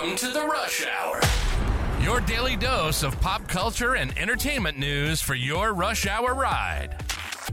Welcome to the Rush Hour. Your daily dose of pop culture and entertainment news for your rush hour ride.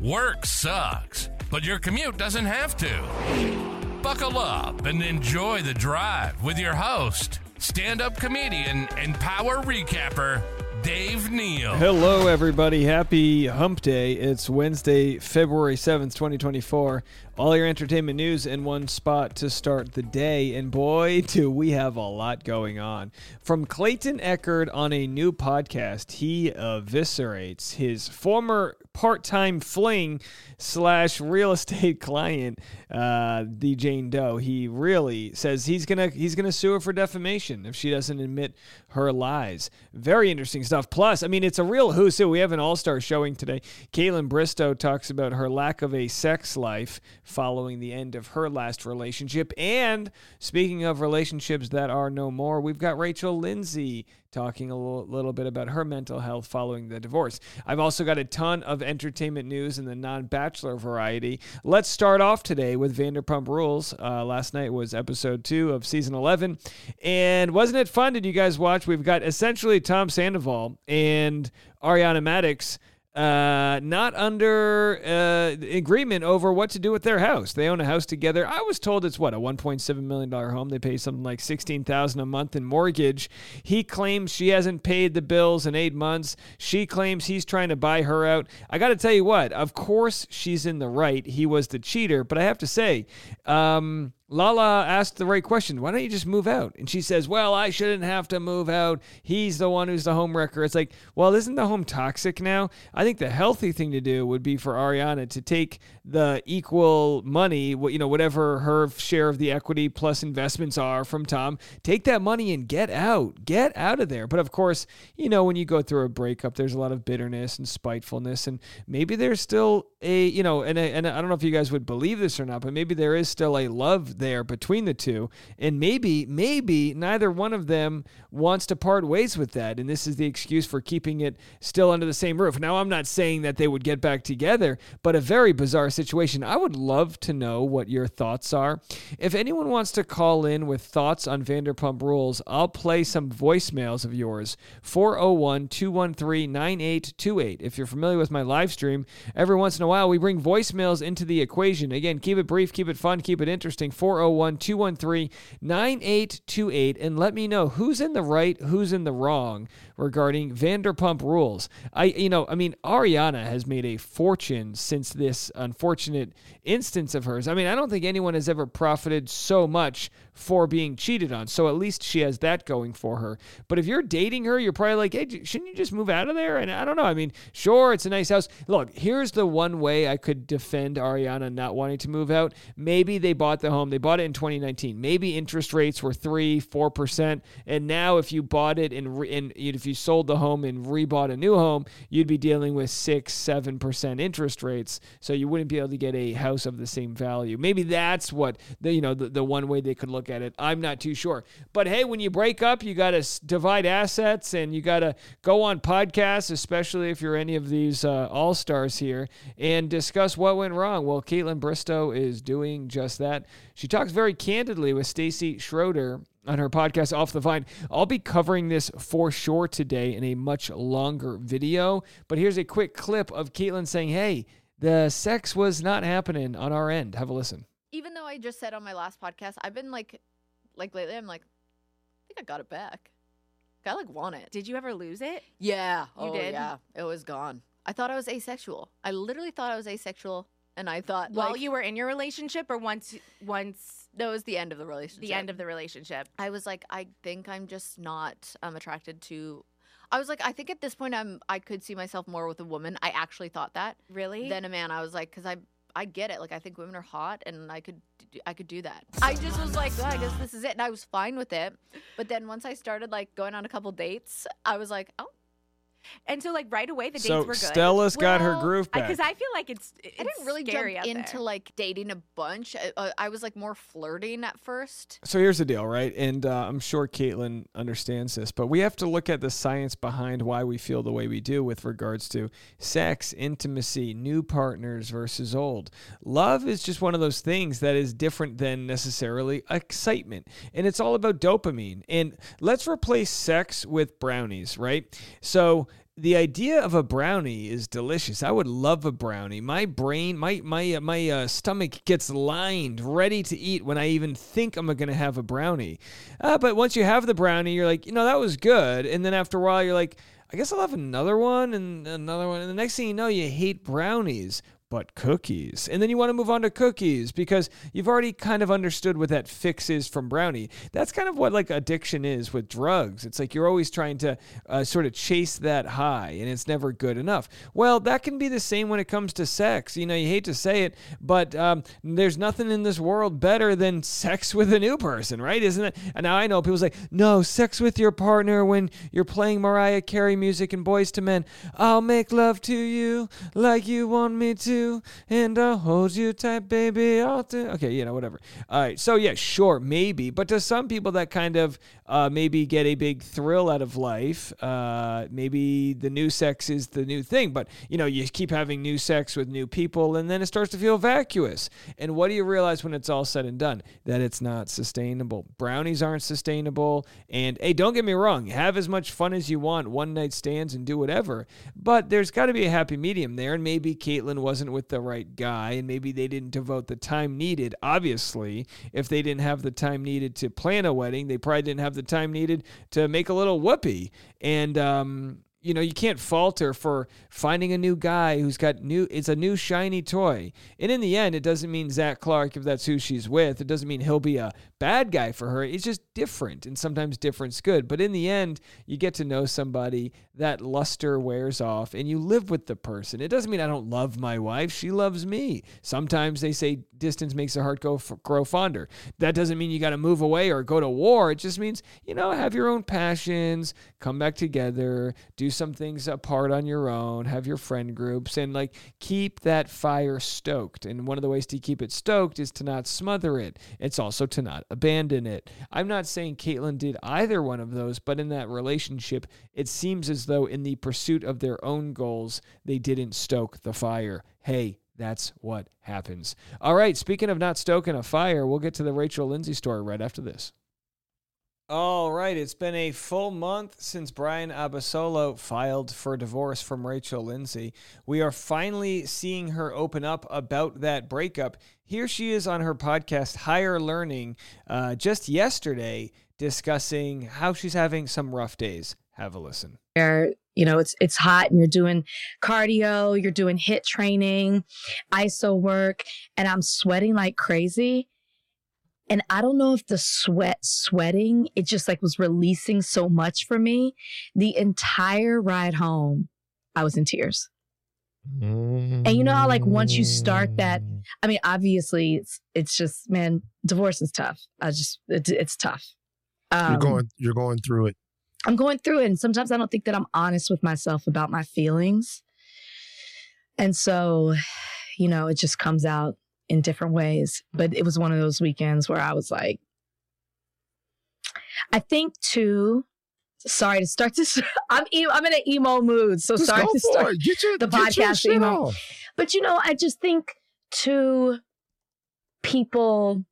Work sucks, but your commute doesn't have to. Buckle up and enjoy the drive with your host, stand up comedian, and power recapper, Dave Neal. Hello, everybody. Happy Hump Day. It's Wednesday, February 7th, 2024. All your entertainment news in one spot to start the day. And boy, do we have a lot going on. From Clayton Echard on a new podcast, he eviscerates his former part time fling slash real estate client, uh, the Jane Doe. He really says he's gonna he's gonna sue her for defamation if she doesn't admit her lies. Very interesting stuff. Plus, I mean, it's a real who's who. We have an all star showing today. Kaitlyn Bristowe talks about her lack of a sex life following the end of her last relationship. And speaking of relationships that are no more, we've got Rachel Lindsay talking a little, little, bit about her mental health following the divorce. I've also got a ton of entertainment news in the non bachelor variety. Let's start off today with Vanderpump Rules. Uh, last night was episode two of season 11. And wasn't it fun? Did you guys watch? We've got essentially Tom Sandoval and Ariana Madix uh, not under uh, agreement over what to do with their house. They own a house together. I was told it's what a 1.7 million dollar home. They pay something like 16,000 a month in mortgage. He claims she hasn't paid the bills in 8 months. She claims he's trying to buy her out. I got to tell you what, of course she's in the right. He was the cheater, but I have to say um, Lala asked the right question. Why don't you just move out? And she says, Well, I shouldn't have to move out. He's the one who's the home wrecker. It's like, well, isn't the home toxic now? I think the healthy thing to do would be for Ariana to take the equal money, you know, whatever her share of the equity plus investments are from Tom, take that money and get out. Get out of there. But of course, you know, when you go through a breakup, there's a lot of bitterness and spitefulness. And maybe there's still a, you know, and, a, and I don't know if you guys would believe this or not, but maybe there is still a love there between the two. And maybe, maybe neither one of them wants to part ways with that. And this is the excuse for keeping it still under the same roof. Now, I'm not saying that they would get back together, but a very bizarre situation. I would love to know what your thoughts are. If anyone wants to call in with thoughts on Vanderpump Rules, I'll play some voicemails of yours 401 213 9828. If you're familiar with my live stream, every once in a while we bring voicemails into the equation. Again, keep it brief, keep it fun, keep it interesting. 401 213 9828 and let me know who's in the right, who's in the wrong regarding Vanderpump Rules. I you know, I mean Ariana has made a fortune since this unfortunate instance of hers. I mean, I don't think anyone has ever profited so much for being cheated on. So at least she has that going for her. But if you're dating her, you're probably like, "Hey, shouldn't you just move out of there?" And I don't know. I mean, sure, it's a nice house. Look, here's the one way I could defend Ariana not wanting to move out. Maybe they bought the home. They bought it in 2019. Maybe interest rates were 3, 4%, and now if you bought it and and if you sold the home and rebought a new home, you'd be dealing with 6, 7% interest rates. So you wouldn't be able to get a house of the same value. Maybe that's what the you know the, the one way they could look at it. I'm not too sure. But hey, when you break up, you got to divide assets and you got to go on podcasts, especially if you're any of these uh, all stars here, and discuss what went wrong. Well, Kaitlyn Bristowe is doing just that. She talks very candidly with Stassi Schroeder on her podcast Off the Vine. I'll be covering this for sure today in a much longer video, but here's a quick clip of Kaitlyn saying, "Hey, the sex was not happening on our end." Have a listen. Even though I just said on my last podcast, I've been like, like lately, I'm like, I think I got it back. I like want it. Did you ever lose it? Yeah. You oh, did? Yeah. It was gone. I thought I was asexual. I literally thought I was asexual, and I thought While like, you were in your relationship, or once once no, it was the end of the relationship. the end of the relationship? I was like, I think I'm just not um, attracted to. I was like, I think at this point, I'm. I could see myself more with a woman. I actually thought that Really? than a man. I was like, because I, I get it. Like, I think women are hot, and I could, do- I could do that. I just was like, well, I guess this is it, and I was fine with it. But then once I started like going on a couple dates, I was like, oh, And so like right away the dates so were good. Stella's got her groove back. because I feel like it's, it's I didn't really scary jump into there. like dating a bunch. I, uh, I was like more flirting at first. So here's the deal, right? And uh, I'm sure Kaitlyn understands this, but we have to look at the science behind why we feel the way we do with regards to sex, intimacy, new partners versus old. Love is just one of those things that is different than necessarily excitement. And it's all about dopamine. And let's replace sex with brownies, right? So the idea of a brownie is delicious. I would love a brownie. My brain, my my uh, my uh, stomach gets lined, ready to eat when I even think I'm to have a brownie. Uh, but once you have the brownie, you're like, you know, that was good. And then after a while, you're like, I guess I'll have another one and another one. And the next thing you know, you hate brownies. But cookies. And then you want to move on to cookies because you've already kind of understood what that fix is from brownie. That's kind of what like addiction is with drugs. It's like you're always trying to uh, sort of chase that high and it's never good enough. Well, that can be the same when it comes to sex. You know, you hate to say it, but um, there's nothing in this world better than sex with a new person, right? Isn't it? And now I know people say, no, sex with your partner when you're playing Mariah Carey music and Boyz II Men. I'll make love to you like you want me to, and I'll hold you tight, baby. I'll do. Okay, you know, whatever. All right. So yeah, sure, maybe, but to some people that kind of uh, maybe get a big thrill out of life. Uh, maybe the new sex is the new thing, but you know, you keep having new sex with new people, and then it starts to feel vacuous. And what do you realize when it's all said and done? That it's not sustainable. Brownies aren't sustainable. And hey, don't get me wrong, have as much fun as you want, one night stands, and do whatever. But there's got to be a happy medium there. And maybe Kaitlyn wasn't with the right guy, and maybe they didn't devote the time needed. Obviously, if they didn't have the time needed to plan a wedding, they probably didn't have the time needed to make a little whoopee. And um, you know, you can't falter for finding a new guy who's got new, it's a new shiny toy. And in the end, it doesn't mean Zac Clark, if that's who she's with, it doesn't mean he'll be a bad guy for her. It's just different. And sometimes different's good. But in the end, you get to know somebody, that luster wears off, and you live with the person. It doesn't mean I don't love my wife. She loves me. Sometimes they say distance makes the heart go f- grow fonder. That doesn't mean you got to move away or go to war. It just means, you know, have your own passions, come back together, do some things apart on your own, have your friend groups, and like keep that fire stoked. And one of the ways to keep it stoked is to not smother it. It's also to not abandon it. I'm not saying Kaitlyn did either one of those, but in that relationship, it seems as though in the pursuit of their own goals, they didn't stoke the fire. Hey, that's what happens. All right, speaking of not stoking a fire, we'll get to the Rachel Lindsay story right after this. All right, it's been a full month since Bryan Abasolo filed for divorce from Rachel Lindsay. We are finally seeing her open up about that breakup. Here she is on her podcast, Higher Learning, uh, just yesterday, discussing how she's having some rough days. Have a listen. where you know it's it's hot and you're doing cardio you're doing hit training iso work and i'm sweating like crazy. And i don't know if the sweat sweating it just like was releasing so much for me. The entire ride home i was in tears. And you know how like once you start that i mean obviously it's it's just man divorce is tough. I just it, it's tough. Um, you're going you're going through it. I'm going through it. And sometimes I don't think that I'm honest with myself about my feelings. And so, you know, it just comes out in different ways. But it was one of those weekends where I was like, I think too, sorry to start this. I'm, e- I'm in an emo mood. So Just sorry to start. Your, the podcast, you off. But you know, I just think to people,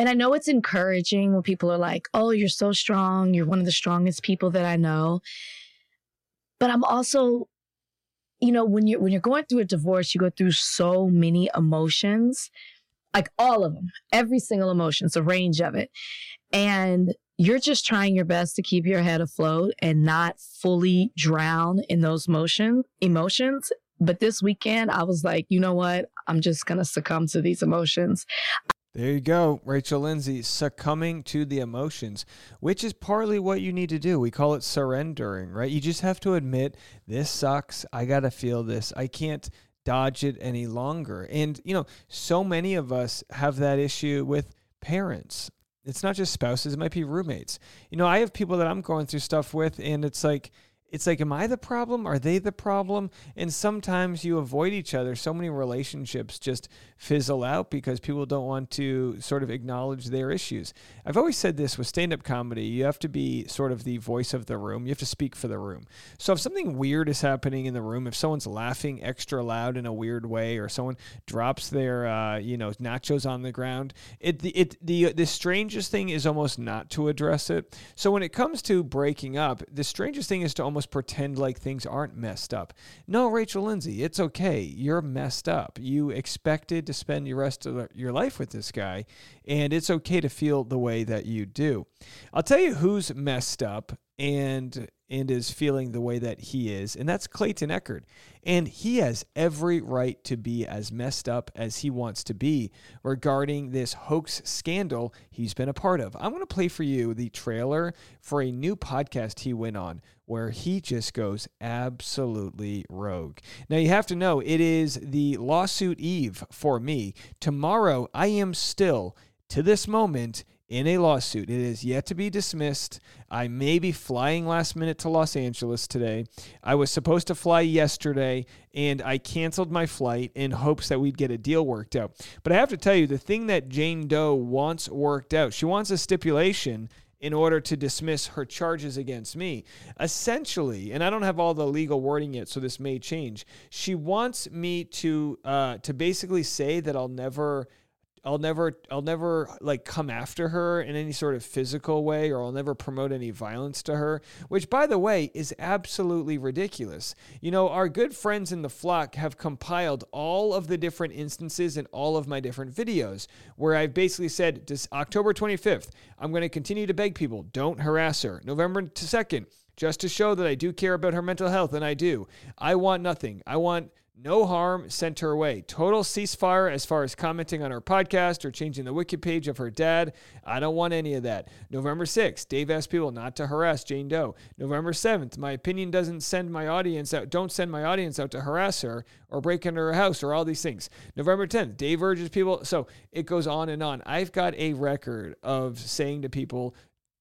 and I know it's encouraging when people are like, oh, you're so strong. You're one of the strongest people that I know. But I'm also, you know, when you're when you're going through a divorce, you go through so many emotions, like all of them, every single emotion, it's a range of it. And you're just trying your best to keep your head afloat and not fully drown in those motion emotions. But this weekend, I was like, you know what? I'm just gonna succumb to these emotions. There you go, Rachel Lindsay, succumbing to the emotions, which is partly what you need to do. We call it surrendering, right? You just have to admit, this sucks. I got to feel this. I can't dodge it any longer. And, you know, so many of us have that issue with parents. It's not just spouses, it might be roommates. You know, I have people that I'm going through stuff with, and it's like, it's like, am I the problem? Are they the problem? And sometimes you avoid each other. So many relationships just fizzle out because people don't want to sort of acknowledge their issues. I've always said this with stand up comedy you have to be sort of the voice of the room, you have to speak for the room. So if something weird is happening in the room, if someone's laughing extra loud in a weird way, or someone drops their, uh, you know, nachos on the ground, it, it, the, the strangest thing is almost not to address it. So when it comes to breaking up, the strangest thing is to almost pretend like things aren't messed up. No, Rachel Lindsay, it's okay. You're messed up. You expected to spend the rest of your life with this guy, and it's okay to feel the way that you do. I'll tell you who's messed up and and is feeling the way that he is, and that's Clayton Echard. And he has every right to be as messed up as he wants to be regarding this hoax scandal he's been a part of. I'm going to play for you the trailer for a new podcast he went on where he just goes absolutely rogue. Now, you have to know it is the lawsuit eve for me. Tomorrow, I am still, to this moment, in a lawsuit. It is yet to be dismissed. I may be flying last minute to Los Angeles today. I was supposed to fly yesterday and I canceled my flight in hopes that we'd get a deal worked out. But I have to tell you, the thing that Jane Doe wants worked out, she wants a stipulation in order to dismiss her charges against me. Essentially, and I don't have all the legal wording yet, so this may change. She wants me to uh, to basically say that I'll never I'll never I'll never like come after her in any sort of physical way or I'll never promote any violence to her, which by the way is absolutely ridiculous. You know, our good friends in the flock have compiled all of the different instances in all of my different videos where I've basically said this October 25th, I'm going to continue to beg people, don't harass her. November 2nd, just to show that I do care about her mental health and I do. I want nothing. I want no harm sent her way. Total ceasefire as far as commenting on her podcast or changing the wiki page of her dad. I don't want any of that. November 6th, Dave asked people not to harass Jane Doe. November 7th, my opinion doesn't send my audience out, don't send my audience out to harass her or break into her house or all these things. November 10th, Dave urges people. So it goes on and on. I've got a record of saying to people,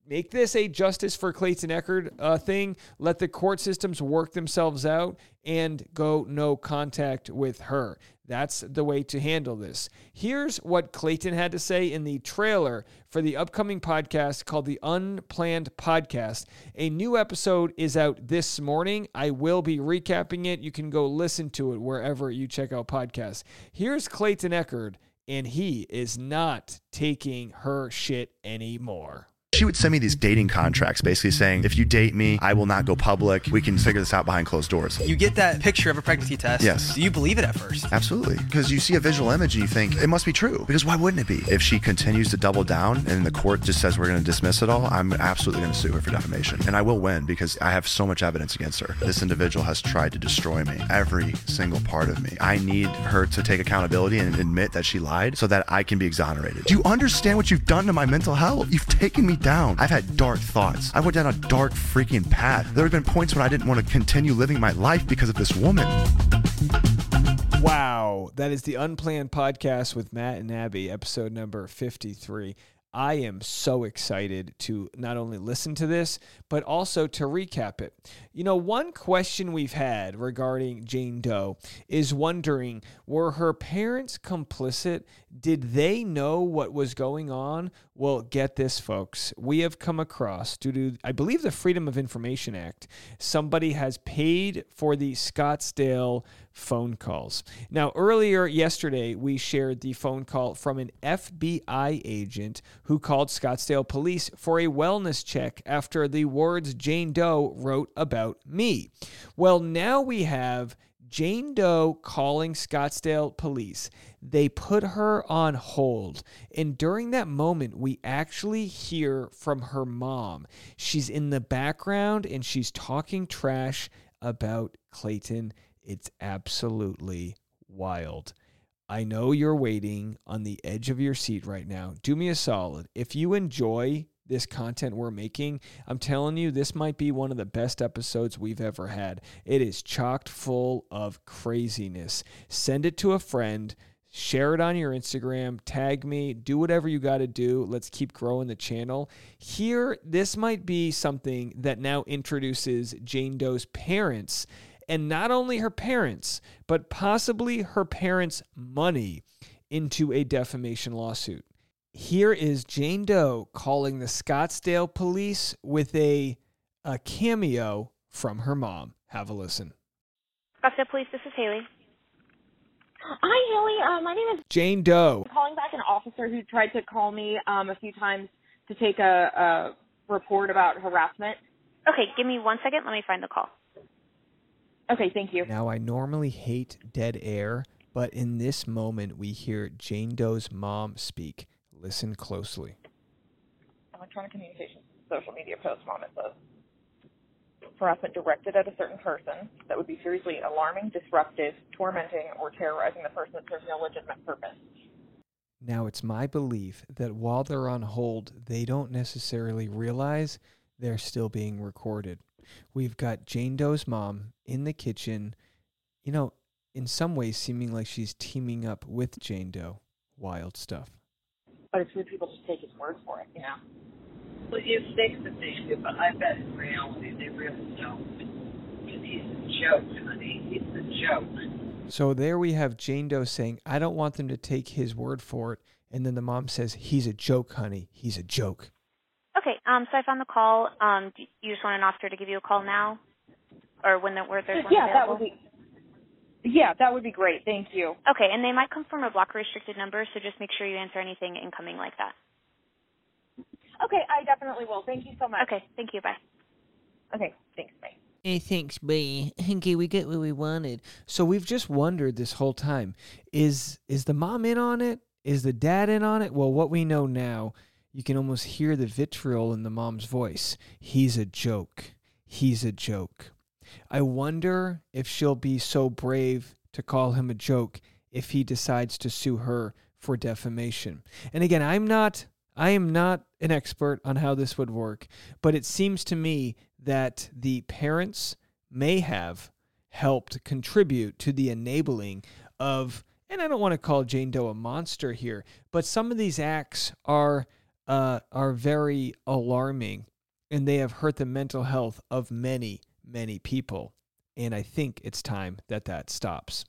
make this a justice for Clayton Echard uh, thing. Let the court systems work themselves out and go no contact with her. That's the way to handle this. Here's what Clayton had to say in the trailer for the upcoming podcast called the Unplanned Podcast. A new episode is out this morning. I will be recapping it. You can go listen to it wherever you check out podcasts. Here's Clayton Echard, and he is not taking her shit anymore. She would send me these dating contracts basically saying, if you date me, I will not go public. We can figure this out behind closed doors. You get that picture of a pregnancy test. Yes. Do you believe it at first? Absolutely. Because you see a visual image and you think, it must be true. Because why wouldn't it be? If she continues to double down and the court just says we're going to dismiss it all, I'm absolutely going to sue her for defamation. And I will win because I have so much evidence against her. This individual has tried to destroy me, every single part of me. I need her to take accountability and admit that she lied so that I can be exonerated. Do you understand what you've done to my mental health? You've taken me down. I've had dark thoughts. I went down a dark freaking path. There have been points when I didn't want to continue living my life because of this woman. Wow. That is the Unplanned Podcast with Matt and Abby, episode number 53. I am so excited to not only listen to this, but also to recap it. You know, one question we've had regarding Jane Doe is wondering were her parents complicit? Did they know what was going on? Well, get this, folks. We have come across, due to, I believe, the Freedom of Information Act, somebody has paid for the Scottsdale phone calls. Now, earlier yesterday, we shared the phone call from an FBI agent who called Scottsdale police for a wellness check after the words Jane Doe wrote about me. Well, now we have Jane Doe calling Scottsdale police. They put her on hold. And during that moment, we actually hear from her mom. She's in the background and she's talking trash about Clayton. It's absolutely wild. I know you're waiting on the edge of your seat right now. Do me a solid. If you enjoy this content we're making, I'm telling you, this might be one of the best episodes we've ever had. It is chocked full of craziness. Send it to a friend Share it on your Instagram, tag me, do whatever you got to do. Let's keep growing the channel. Here, this might be something that now introduces Jane Doe's parents, and not only her parents, but possibly her parents' money into a defamation lawsuit. Here is Jane Doe calling the Scottsdale police with a, a cameo from her mom. Have a listen. Scottsdale Police, this is Haley. Hi, Haley. Uh, my name is Jane Doe. I'm calling back an officer who tried to call me um, a few times to take a, a report about harassment. Okay, give me one second. Let me find the call. Okay, thank you. Now, I normally hate dead air, but in this moment, we hear Jane Doe's mom speak. Listen closely. Electronic communications, social media post, mom, it says. Harassment directed at a certain person that would be seriously alarming, disruptive, tormenting, or terrorizing the person that serves no legitimate purpose. Now, it's my belief that while they're on hold, they don't necessarily realize they're still being recorded. We've got Jane Doe's mom in the kitchen, you know, in some ways seeming like she's teaming up with Jane Doe. Wild stuff. But it's weird people just take his word for it, you know? Well, you think that they do, but I bet in reality they really don't. Because he's a joke, honey. He's a joke. So there we have Jane Doe saying, I don't want them to take his word for it. And then the mom says, He's a joke, honey. He's a joke. Okay, um, so I found the call. Um, do you just want an officer to give you a call now, or when the where there's one yeah, that would be. Yeah, that would be great. Thank you. Okay, and they might come from a block restricted number, so just make sure you answer anything incoming like that. Okay, I definitely will. Thank you so much. Okay, thank you. Bye. Okay, thanks. Bye. Hey, thanks, B. Okay, we get what we wanted. So we've just wondered this whole time: is is the mom in on it? Is the dad in on it? Well, what we know now, you can almost hear the vitriol in the mom's voice. He's a joke. He's a joke. I wonder if she'll be so brave to call him a joke if he decides to sue her for defamation. And again, I'm not I am not an expert on how this would work, but it seems to me that the parents may have helped contribute to the enabling of and I don't want to call Jane Doe a monster here, but some of these acts are uh, are very alarming, and they have hurt the mental health of many, many people. And I think it's time that that stops.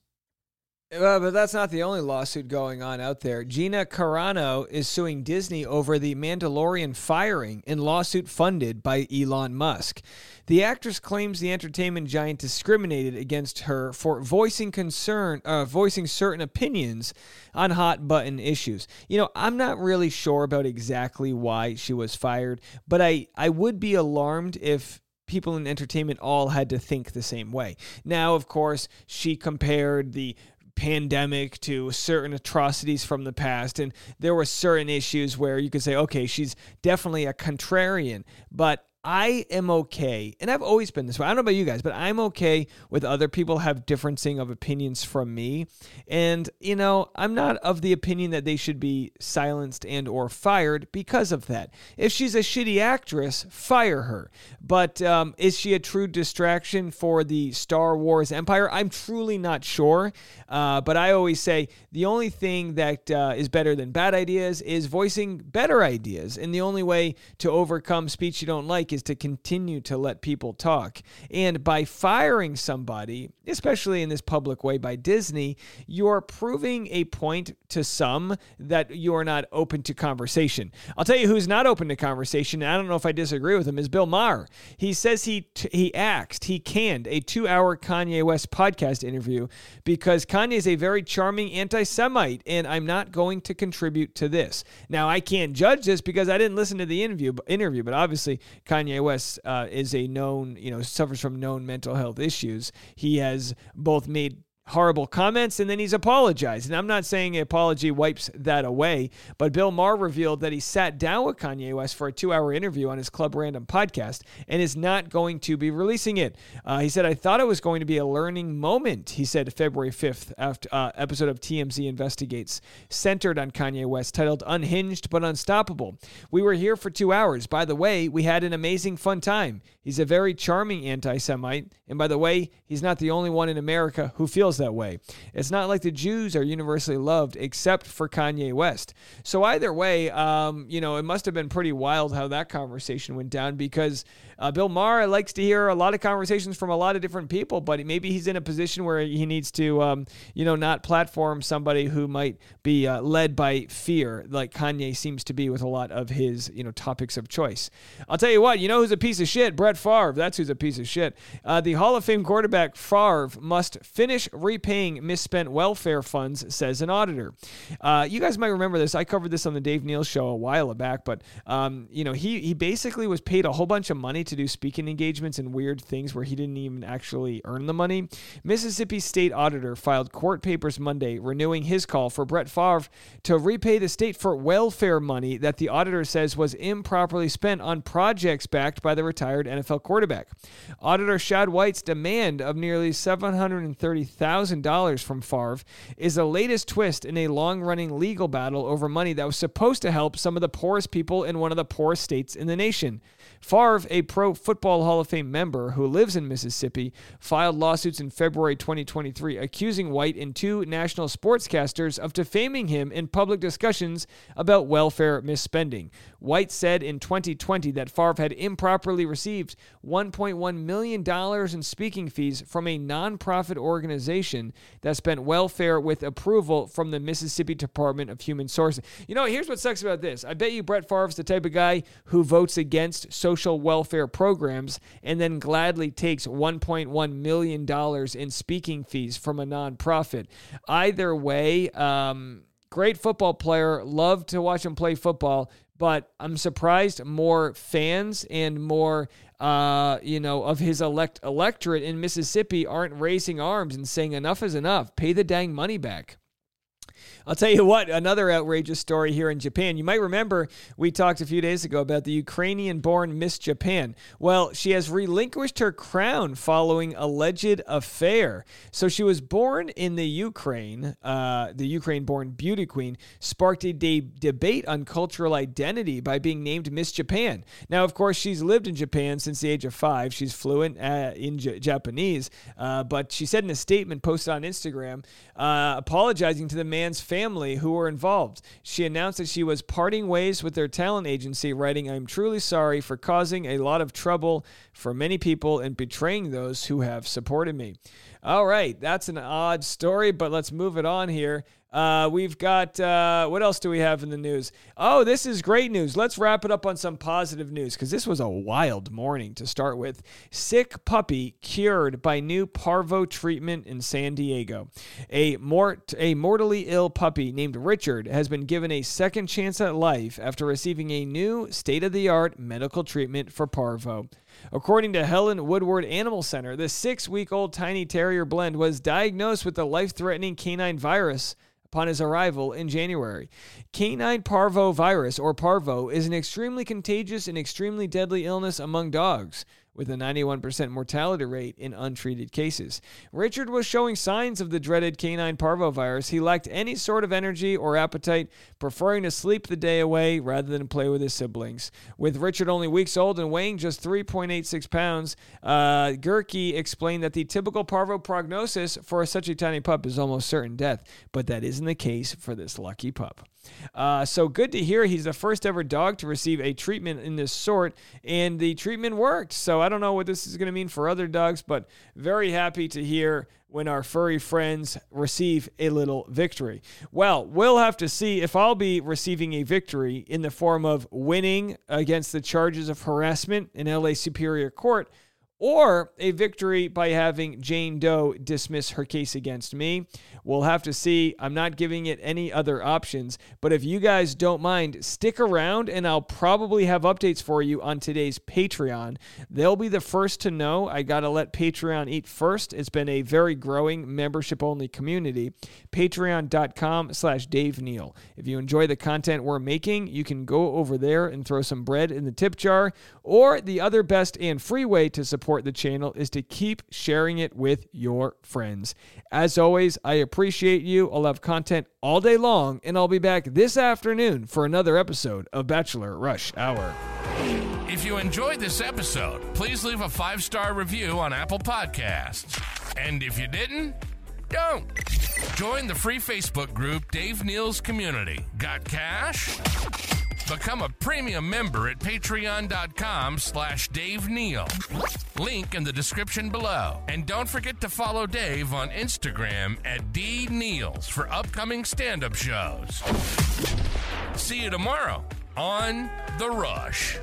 Uh, but that's not the only lawsuit going on out there. Gina Carano is suing Disney over the Mandalorian firing in lawsuit funded by Elon Musk. The actress claims the entertainment giant discriminated against her for voicing concern, uh, voicing certain opinions on hot button issues. You know, I'm not really sure about exactly why she was fired, but I I would be alarmed if people in entertainment all had to think the same way. Now, of course, she compared the pandemic to certain atrocities from the past. And there were certain issues where you could say okay she's definitely a contrarian. But I am okay, and I've always been this way. I don't know about you guys, but I'm okay with other people have differencing of opinions from me. And, you know, I'm not of the opinion that they should be silenced and or fired because of that. If she's a shitty actress, fire her. But um, is she a true distraction for the Star Wars empire? I'm truly not sure. Uh, but I always say the only thing that uh, is better than bad ideas is voicing better ideas. And the only way to overcome speech you don't like is to continue to let people talk. And by firing somebody, especially in this public way by Disney, you're proving a point to some that you're not open to conversation. I'll tell you who's not open to conversation, and I don't know if I disagree with him, is Bill Maher. He says he t- he axed, he canned a two-hour Kanye West podcast interview because Kanye is a very charming anti-Semite, and I'm not going to contribute to this. Now I can't judge this because I didn't listen to the interview, interview, but obviously Kanye West uh, is a known, you know, suffers from known mental health issues. He has both made horrible comments and then he's apologized. And I'm not saying an apology wipes that away, but Bill Maher revealed that he sat down with Kanye West for a two hour interview on his Club Random podcast and is not going to be releasing it. Uh, he said, I thought it was going to be a learning moment, he said February 5th after, uh, episode of TMZ Investigates, centered on Kanye West, titled Unhinged but Unstoppable. We were here for two hours. By the way, we had an amazing fun time. He's a very charming anti Semite. And by the way, he's not the only one in America who feels that way. It's not like the Jews are universally loved except for Kanye West. So either way, um, you know, it must have been pretty wild how that conversation went down because uh, Bill Maher likes to hear a lot of conversations from a lot of different people, but maybe he's in a position where he needs to, um, you know, not platform somebody who might be uh, led by fear, like Kanye seems to be with a lot of his, you know, topics of choice. I'll tell you what, you know who's a piece of shit? Brett Favre. That's who's a piece of shit. Uh, the Hall of Fame quarterback Favre must finish repaying misspent welfare funds, says an auditor. Uh, you guys might remember this. I covered this on the Dave Neal show a while back, but um, you know, he he basically was paid a whole bunch of money to do speaking engagements and weird things where he didn't even actually earn the money. Mississippi State Auditor filed court papers Monday renewing his call for Brett Favre to repay the state for welfare money that the auditor says was improperly spent on projects backed by the retired NFL quarterback. Auditor Shad White's demand of nearly $730,000 from Favre is the latest twist in a long running legal battle over money that was supposed to help some of the poorest people in one of the poorest states in the nation. Favre, a Pro Football Hall of Fame member who lives in Mississippi, filed lawsuits in February 2023 accusing White and two national sportscasters of defaming him in public discussions about welfare misspending. White said in 2020 that Favre had improperly received $1.1 million in speaking fees from a nonprofit organization that spent welfare with approval from the Mississippi Department of Human Sources. You know, here's what sucks about this. I bet you Brett Favre's the type of guy who votes against social welfare programs and then gladly takes $1.1 million in speaking fees from a nonprofit. Either way, um, great football player. Love to watch him play football but I'm surprised more fans and more, uh, you know, of his elect electorate in Mississippi aren't raising arms and saying enough is enough. Pay the dang money back. I'll tell you what, another outrageous story here in Japan. You might remember we talked a few days ago about the Ukrainian born Miss Japan. Well, she has relinquished her crown following alleged affair. So she was born in the Ukraine. Uh, the Ukraine born beauty queen sparked a de- debate on cultural identity by being named Miss Japan. Now, of course, she's lived in Japan since the age of five. She's fluent uh, in J- Japanese. Uh, but she said in a statement posted on Instagram, uh, apologizing to the man's family who were involved. She announced that she was parting ways with their talent agency, writing, I'm truly sorry for causing a lot of trouble for many people and betraying those who have supported me. All right, that's an odd story, but let's move it on here. Uh, we've got, uh, what else do we have in the news? Oh, this is great news. Let's wrap it up on some positive news because this was a wild morning to start with. Sick puppy cured by new parvo treatment in San Diego. A, mort- a mortally ill puppy named Richard has been given a second chance at life after receiving a new state of the art medical treatment for parvo. According to Helen Woodward Animal Center, the six week old tiny terrier blend was diagnosed with the life threatening canine virus upon his arrival in January. Canine parvo virus, or parvo, is an extremely contagious and extremely deadly illness among dogs. With a 91% mortality rate in untreated cases. Richard was showing signs of the dreaded canine parvovirus. He lacked any sort of energy or appetite, preferring to sleep the day away rather than play with his siblings. With Richard only weeks old and weighing just 3.86 pounds, uh, Gerke explained that the typical parvo prognosis for such a tiny pup is almost certain death, but that isn't the case for this lucky pup. Uh, so good to hear he's the first ever dog to receive a treatment in this sort, and the treatment worked. So I don't know what this is going to mean for other dogs, but very happy to hear when our furry friends receive a little victory. Well, we'll have to see if I'll be receiving a victory in the form of winning against the charges of harassment in LA Superior Court or a victory by having Jane Doe dismiss her case against me. We'll have to see. I'm not giving it any other options, but if you guys don't mind, stick around and I'll probably have updates for you on today's Patreon. They'll be the first to know. I got to let Patreon eat first. It's been a very growing membership only community. Patreon.com slash Dave Neal. If you enjoy the content we're making, you can go over there and throw some bread in the tip jar, or the other best and free way to support support the channel is to keep sharing it with your friends. As always, I appreciate you. I'll have content all day long, and I'll be back this afternoon for another episode of Bachelor Rush Hour. If you enjoyed this episode, please leave a five star review on Apple Podcasts. And if you didn't, Don't. Join the free Facebook group Dave Neal's Community. Got cash? Become a premium member at patreon.com slash Dave Neal. Link in the description below. And don't forget to follow Dave on Instagram at D Neals for upcoming stand-up shows. See you tomorrow on The Rush.